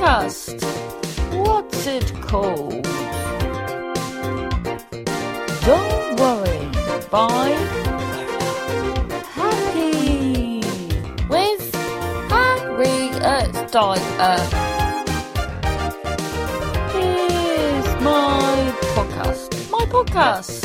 podcast. What's it called? Don't worry. By Happy with Harriet Dyer. Here's my podcast. My podcast.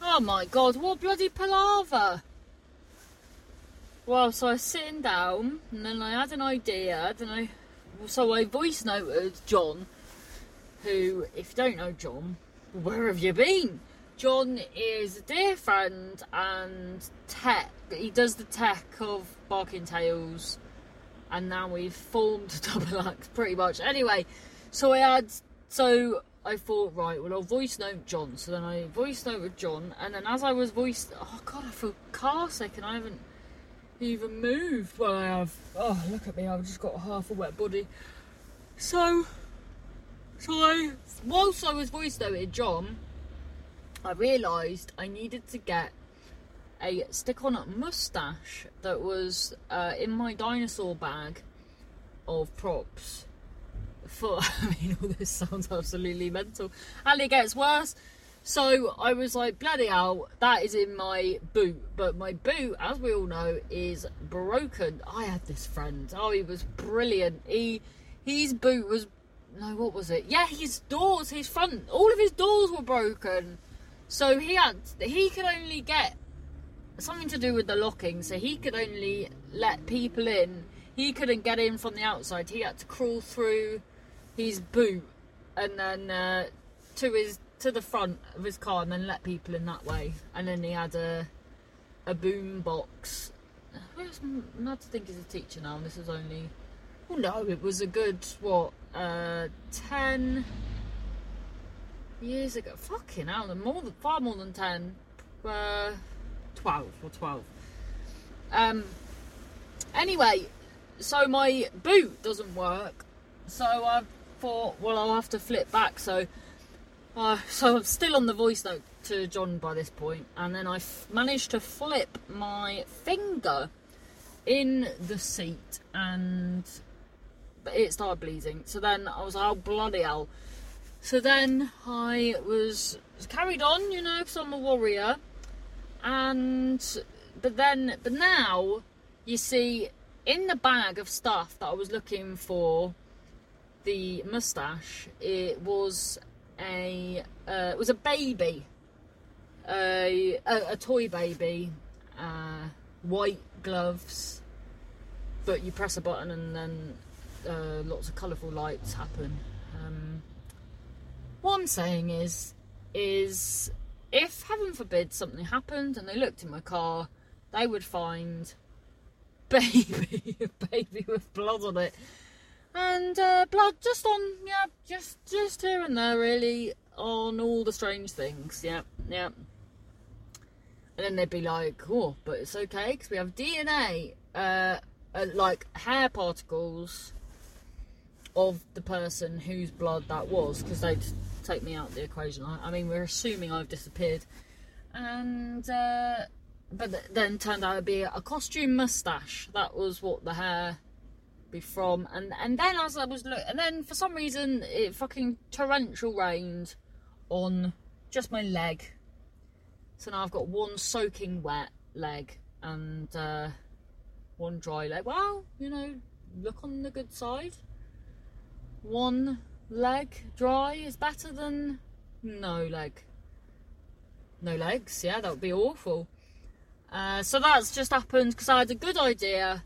Oh my god, what bloody palaver! Well, so I was sitting down, and then I had an idea, and I, so I voice noted John, who, if you don't know John, where have you been? John is a dear friend and tech. He does the tech of Barking Tales, and now we've formed double act pretty much. Anyway, so I had so I thought right, well I'll voice note John. So then I voice noted John, and then as I was voice, oh god, I feel car sick, and I haven't even moved. Well, I have. Oh, look at me! I've just got half a wet body. So, so I, whilst I was voice noting John, I realised I needed to get a stick-on mustache that was uh, in my dinosaur bag of props. For I mean, all this sounds absolutely mental, and it gets worse. So I was like, bloody hell, that is in my boot. But my boot, as we all know, is broken. I had this friend. Oh, he was brilliant. He his boot was no, what was it? Yeah, his doors, his front, all of his doors were broken. So he had he could only get something to do with the locking, so he could only let people in. He couldn't get in from the outside. He had to crawl through his boot and then uh, to his to the front of his car and then let people in that way. And then he had a a boom box. Where's not to think he's a teacher now. And this was only oh no, it was a good what uh, ten years ago. Fucking hell, more than far more than ten. Uh, twelve or twelve. Um. Anyway, so my boot doesn't work. So I thought, well, I'll have to flip back. So uh, so I'm still on the voice note to John by this point, and then I f- managed to flip my finger in the seat, and it started bleeding. So then I was like, oh bloody hell. So then I was carried on, you know, because I'm a warrior, and but then, but now you see, in the bag of stuff that I was looking for the mustache, it was a uh, it was a baby, a a, a toy baby, uh, white gloves, but you press a button and then uh, lots of colourful lights happen. Um, what I'm saying is, is if heaven forbid something happened and they looked in my car, they would find baby, baby with blood on it and uh, blood just on yeah just just here and there really on all the strange things yeah yeah. And then they'd be like oh but it's okay because we have dna uh, uh, like hair particles of the person whose blood that was because they'd take me out of the equation. I, I mean we're assuming i've disappeared. And uh, but th- then turned out to be a costume mustache. That was what the hair be from. And and then as I was look and then for some reason it fucking torrential rained on just my leg. So now I've got one soaking wet leg and uh, one dry leg. Well you know look on the good side. One leg dry is better than no leg. No legs. Yeah that would be awful. Uh, so that's just happened because I had a good idea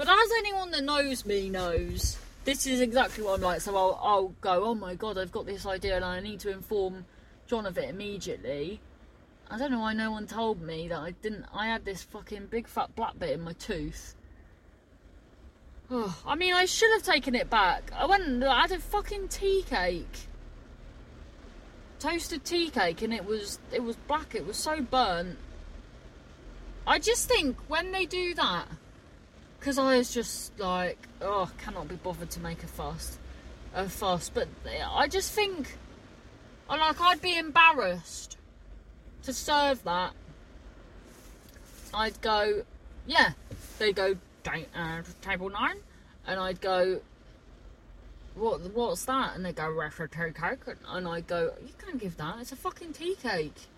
but as anyone that knows me knows, this is exactly what I'm like. So I'll, I'll go, oh my god, I've got this idea and I need to inform John of it immediately. I don't know why no one told me that I didn't. I had this fucking big fat black bit in my tooth. I mean, I should have taken it back. I went and I had a fucking tea cake, toasted tea cake, and it was it was black. It was so burnt. I just think when they do that, because I was just like, oh, cannot be bothered to make a fuss, a fuss. But I just think, like, I'd be embarrassed to serve that. I'd go, yeah, they go uh, table nine, and I'd go, what what's that? And they go tea cake, and I go, you can't give that. It's a fucking tea cake.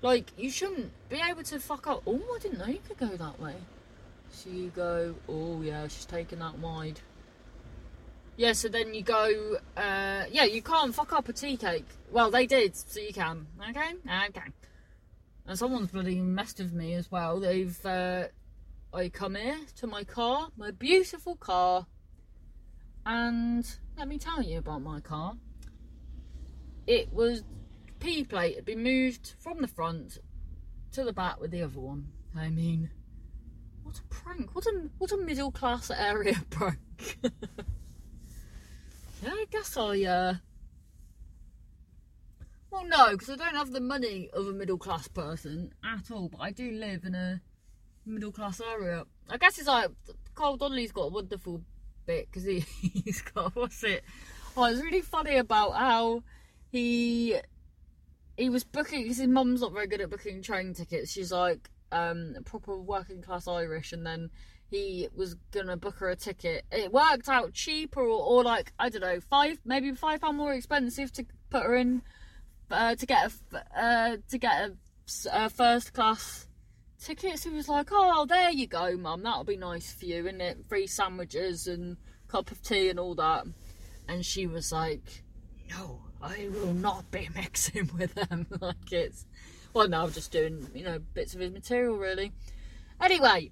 Like you shouldn't be able to fuck up. Oh, I didn't know you could go that way. So you go, oh yeah, she's taking that wide. Yeah, so then you go, uh, yeah, you can't fuck up a tea cake. Well, they did, so you can. Okay? Okay. And someone's bloody messed with me as well. They've, uh, I come here to my car, my beautiful car, and let me tell you about my car. It was P plate had been moved from the front to the back with the other one. I mean, what a prank! What a what a middle class area prank. yeah, I guess I. Uh... Well, no, because I don't have the money of a middle class person at all. But I do live in a middle class area. I guess it's like Carl Donnelly's got a wonderful bit because he, he's got what's it? Oh, it's really funny about how he he was booking because his mum's not very good at booking train tickets. She's like um proper working class Irish, and then he was gonna book her a ticket. It worked out cheaper, or, or like I don't know, five maybe five pound more expensive to put her in uh, to get a uh, to get a, a first class tickets. He was like, "Oh, there you go, mum. That'll be nice for you, isn't it? Free sandwiches and cup of tea and all that." And she was like, "No, I will not be mixing with them." like it's well, no, I'm just doing you know bits of his material really. Anyway,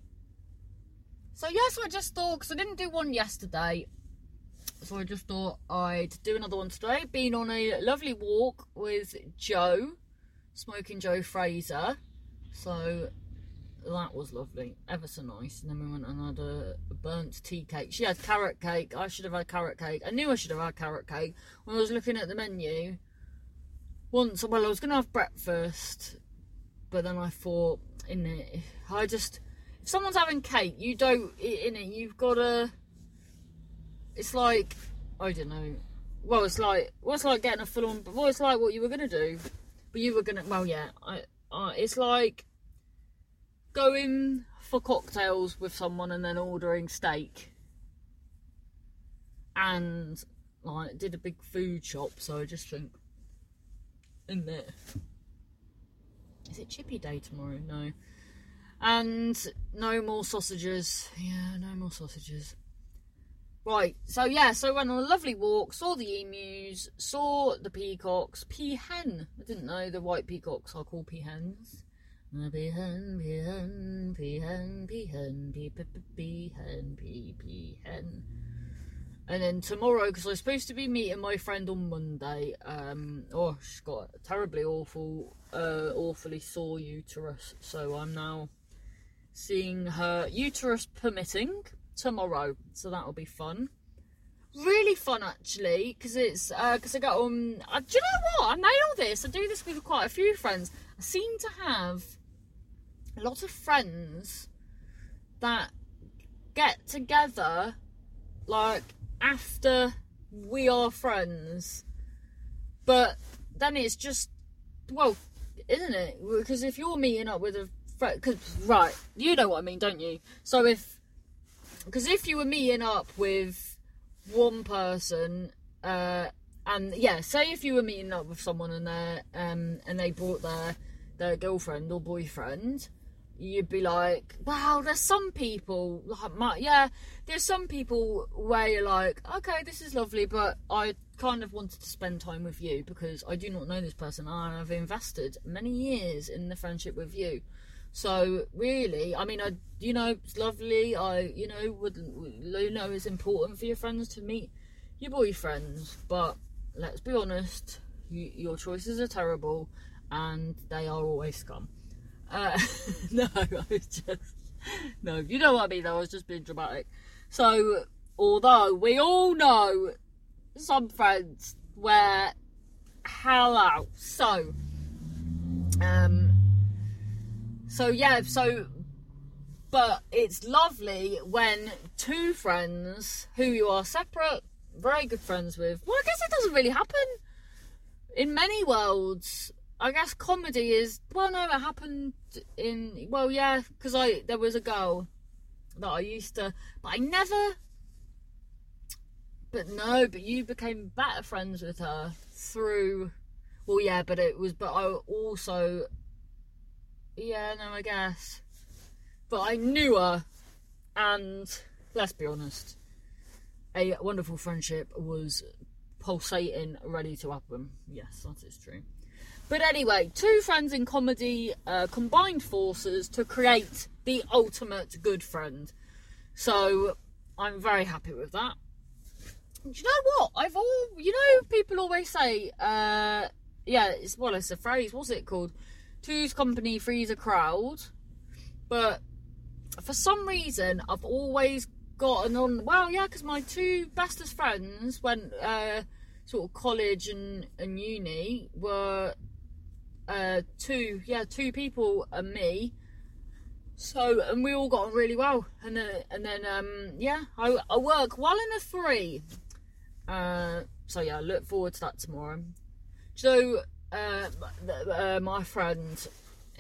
so yes, I just thought because I didn't do one yesterday. So I just thought I'd do another one today. Been on a lovely walk with Joe, smoking Joe Fraser. So that was lovely, ever so nice. And then we went and had a, a, burnt tea cake. She had carrot cake. I should have had carrot cake. I knew I should have had carrot cake when I was looking at the menu. Once, well, I was going to have breakfast, but then I thought, in it, I just if someone's having cake, you don't eat in it. You've got to. It's like I don't know. Well, it's like well, like getting a full on. Well, it's like what you were gonna do, but you were gonna. Well, yeah. I. I it's like going for cocktails with someone and then ordering steak. And like did a big food shop, so I just think in there. Is it chippy day tomorrow? No. And no more sausages. Yeah, no more sausages. Right, so yeah, so went on a lovely walk, saw the emus, saw the peacocks, peahen. I didn't know the white peacocks are called peahens. Uh, peahen, peahen, peahen, peahen, pea, peahen, pea, peahen. And then tomorrow, because I was supposed to be meeting my friend on Monday, um, oh, she's got a terribly awful, uh, awfully sore uterus. So I'm now seeing her uterus permitting tomorrow. So that'll be fun. Really fun actually, because it's because uh, I got on. Uh, do you know what? I nail this. I do this with quite a few friends. I seem to have a lot of friends that get together like after we are friends. But then it's just well isn't it? Because if you're meeting up with a friend cause, right you know what i mean don't you? So if because if you were meeting up with one person uh and yeah say if you were meeting up with someone and they um and they brought their their girlfriend or boyfriend you'd be like, wow, there's some people like my, yeah, there's some people where you're like, okay, this is lovely, but I kind of wanted to spend time with you because I do not know this person and I've invested many years in the friendship with you. So really, I mean, I you know it's lovely. I you know would you know it's important for your friends to meet your boyfriends, but let's be honest, you, your choices are terrible, and they are always scum. Uh, no, I was just no. You know what I mean? Though I was just being dramatic. So, although we all know some friends wear hell out, so um, so yeah, so but it's lovely when two friends who you are separate, very good friends with. Well, I guess it doesn't really happen in many worlds I guess comedy is well, no, it happened in well, yeah, because I there was a girl that I used to, but I never. But no, but you became better friends with her through. Well, yeah, but it was, but I also. Yeah, no, I guess. But I knew her, and let's be honest, a wonderful friendship was pulsating, ready to happen. Yes, that is true. But anyway, two friends in comedy uh, combined forces to create the ultimate good friend. So I'm very happy with that. Do you know what? I've all you know people always say, uh, yeah, it's well, it's a phrase. What's it called? Two's company, three's a crowd. But for some reason, I've always gotten on. Well, yeah, because my two bestest friends went uh, sort of college and and uni were uh, two, yeah, two people and me. So and we all got on really well, and then and then um, yeah, I, I work well in a three. Uh, so yeah, I look forward to that tomorrow. So uh, uh, my friend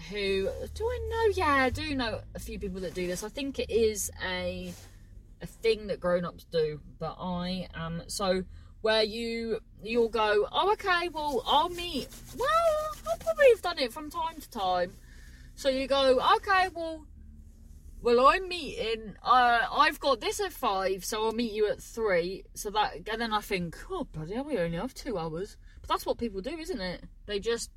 who do I know? Yeah, I do know a few people that do this. I think it is a a thing that grown-ups do, but I am so where you you'll go, oh okay, well I'll meet. Well, I'll probably have done it from time to time. So you go, okay, well, well I'm meeting. Uh, I've got this at five, so I'll meet you at three. So that and then I think, oh bloody hell, we only have two hours. But that's what people do, isn't it? They just,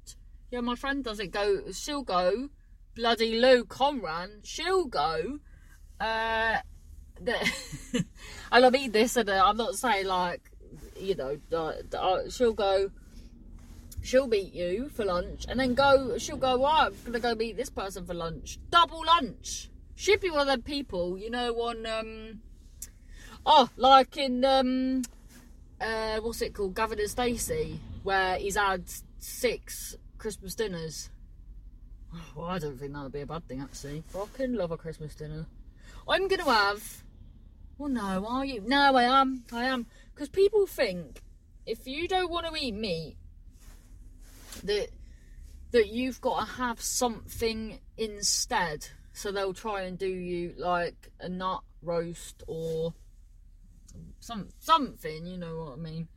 yeah, my friend does it. Go, she'll go. Bloody Lou Conran, she'll go. Uh, I love eat this, and I'm not saying like you know, uh, she'll go, she'll meet you for lunch, and then go, she'll go, well, I'm gonna go meet this person for lunch. Double lunch. She'd be one of them people, you know, on, um, oh, like in, um, uh, what's it called, Gavin and Stacey, where he's had six Christmas dinners. Well, I don't think that would be a bad thing, actually. Fucking love a Christmas dinner. I'm gonna have. Well, no, are you? No, I am. I am. Because people think if you don't want to eat meat, that that you've got to have something instead. So they'll try and do you like a nut roast or some something, you know what I mean.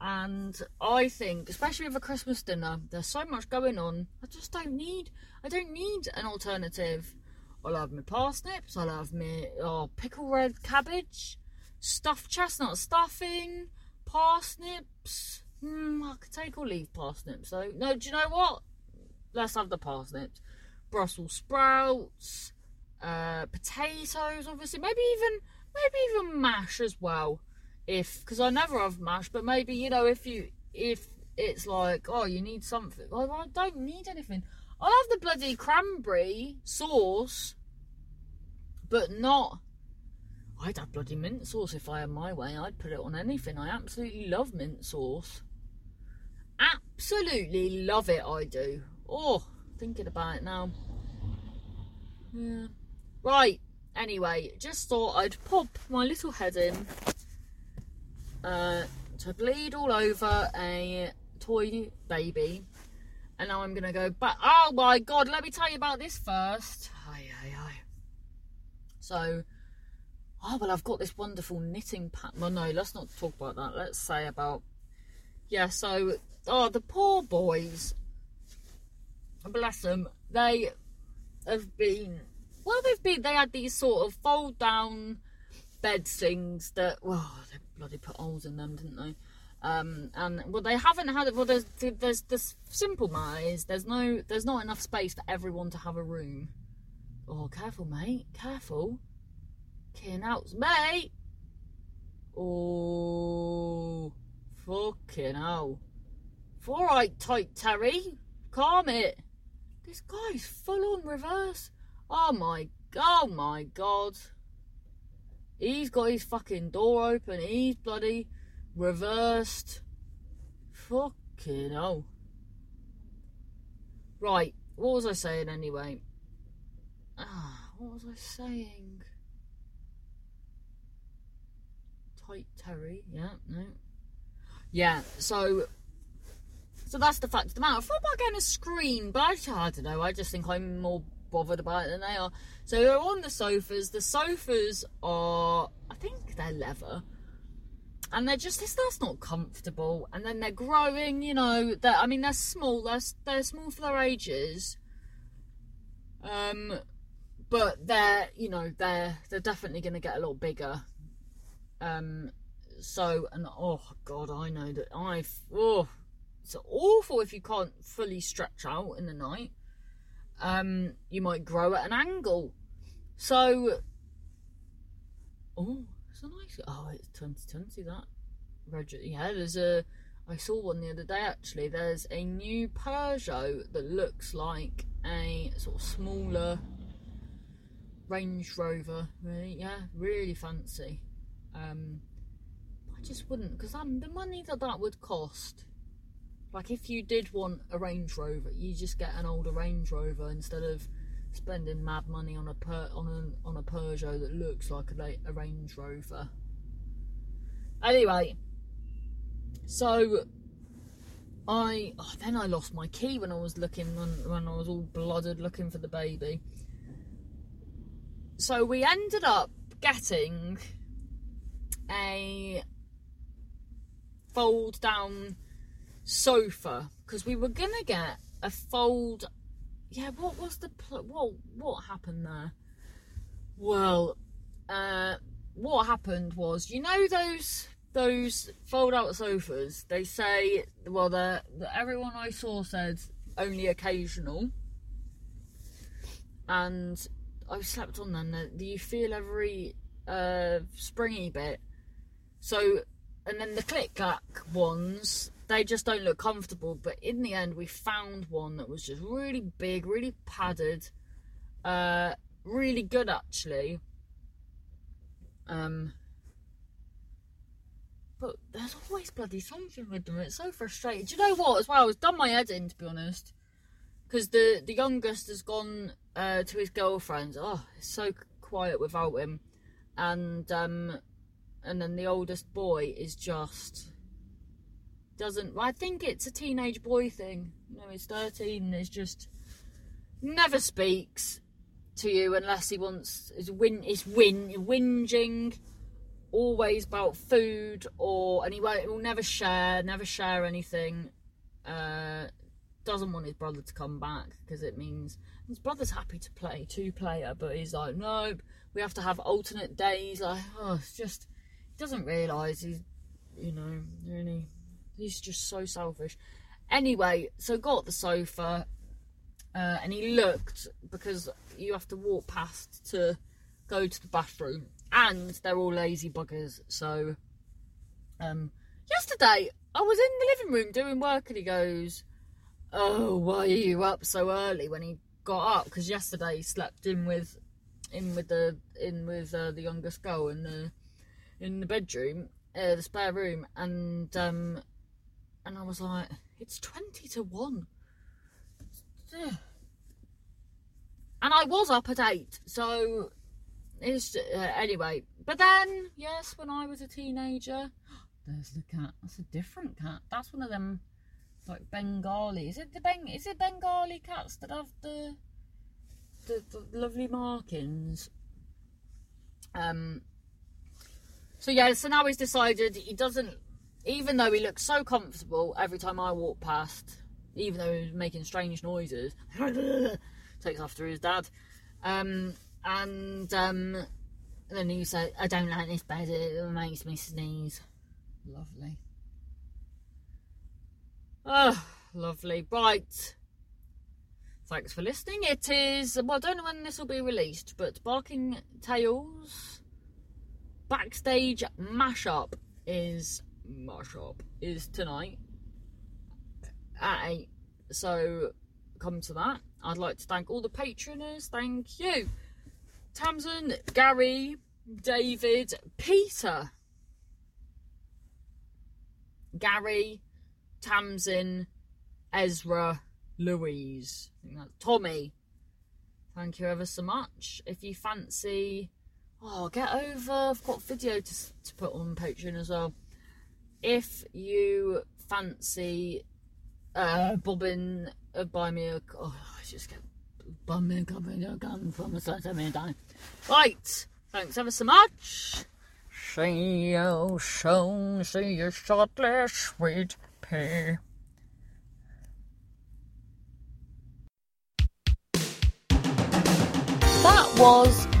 And I think, especially with a Christmas dinner, there's so much going on. I just don't need. I don't need an alternative. I'll have my parsnips. I'll have my oh, pickle red cabbage stuffed chestnut stuffing, parsnips. Hmm, I could take or leave parsnips though. No, do you know what? Let's have the parsnips. Brussels sprouts, uh, potatoes, obviously. Maybe even maybe even mash as well. If because I never have mash, but maybe you know if you if it's like oh you need something. Well, I don't need anything. I'll have the bloody cranberry sauce, but not I'd have bloody mint sauce if I had my way. I'd put it on anything. I absolutely love mint sauce. Absolutely love it, I do. Oh, thinking about it now. Yeah. Right, anyway, just thought I'd pop my little head in uh, to bleed all over a toy baby. And now I'm going to go back. Oh my god, let me tell you about this first. Aye, aye, aye. So, oh well i've got this wonderful knitting pattern. Well no let's not talk about that. Let's say about yeah so oh the poor boys bless them they have been well they've been they had these sort of fold down bed things that well they bloody put holes in them didn't they? Um, and well they haven't had it well there's there's this simple matter is there's no there's not enough space for everyone to have a room. Oh careful mate careful Fucking out, mate. Oh, fucking hell. Alright, tight Terry. Calm it. This guy's full on reverse. Oh my, oh my god. He's got his fucking door open. He's bloody reversed. Fucking hell. Right, what was I saying anyway? Ah, what was I saying? Tight Terry. Yeah, no. Yeah, so so that's the fact of the matter. About getting a screen, but I, I don't know. I just think I'm more bothered about it than they are. So they're on the sofas. The sofas are, I think they're leather. And they're just, that's not comfortable. And then they're growing, you know, they're, I mean, they're small. They're, they're small for their ages. Um, but they're, you know, they're, they're definitely going to get a lot bigger. Um, so, and oh God, I know that I've, oh, it's awful if you can't fully stretch out in the night um, you might grow at an angle. So, oh, it's a nice. Oh, it's 2020 that. Yeah, there's a. I saw one the other day actually. There's a new Peugeot that looks like a sort of smaller Range Rover. Really, yeah, really fancy. Um, I just wouldn't because I'm the money that that would cost like if you did want a Range Rover, you just get an older Range Rover instead of spending mad money on a per, on a on a Peugeot that looks like a, a Range Rover. Anyway, so I oh, then I lost my key when I was looking when, when I was all blooded looking for the baby. So we ended up getting a fold down sofa because we were gonna get a fold. Yeah, what was the pl- what what happened there? Well, uh, what happened was you know those those fold out sofas. They say well, the everyone I saw said only occasional, and I slept on them. Do you feel every uh, springy bit? So, and then the click clack ones they just don't look comfortable. But in the end, we found one that was just really big, really padded, uh, really good actually. Um, but there's always bloody something with them. It's so frustrating. Do you know what? As well, was done my head in to be honest, because the the youngest has gone uh, to his girlfriend. Oh, it's so quiet without him, and um, and then the oldest boy is just doesn't. I think it's a teenage boy thing. You know, he's 13 and just never speaks to you unless he wants is win is win whinging always about food or and he won't will never share never share anything uh doesn't want his brother to come back because it means his brother's happy to play two player but he's like nope we have to have alternate days like oh it's just doesn't realize he's you know really He's just so selfish. Anyway, so got the sofa, uh, and he looked because you have to walk past to go to the bathroom, and they're all lazy buggers. So, um, yesterday I was in the living room doing work, and he goes, "Oh, why are you up so early?" When he got up, because yesterday he slept in with in with the in with uh, the youngest girl and the in the bedroom, uh, the spare room, and um, and I was like, it's 20 to 1. And I was up at 8, so it's uh, anyway. But then, yes, when I was a teenager, there's the cat. That's a different cat. That's one of them like Bengali. Is it the Beng? Is it Bengali cats that have the the, the lovely markings? Um. So yeah, so now he's decided he doesn't even though he looks so comfortable every time I walk past, even though he's making strange noises, takes after his dad. Um, and, um, then he said, I don't like this bed, it makes me sneeze. Lovely. Oh, lovely. Right. Thanks for listening. It is, well, I don't know when this will be released, but Barking Tales backstage mashup is mashup is tonight at 8. So come to that. I'd like to thank all the patroners. Thank you. Tamsin, Gary, David, Peter, Gary, Tamsin, Ezra, Louise, Tommy. Thank you ever so much. If you fancy, oh, get over. I've got video to, to put on Patreon as well if you fancy uh, bobbing, uh, buy me a. Oh, I just get Bumming coming again from Slatter Me a Saturday time. Right. Thanks ever so much. See you soon. See you shortly, sweet pea. That was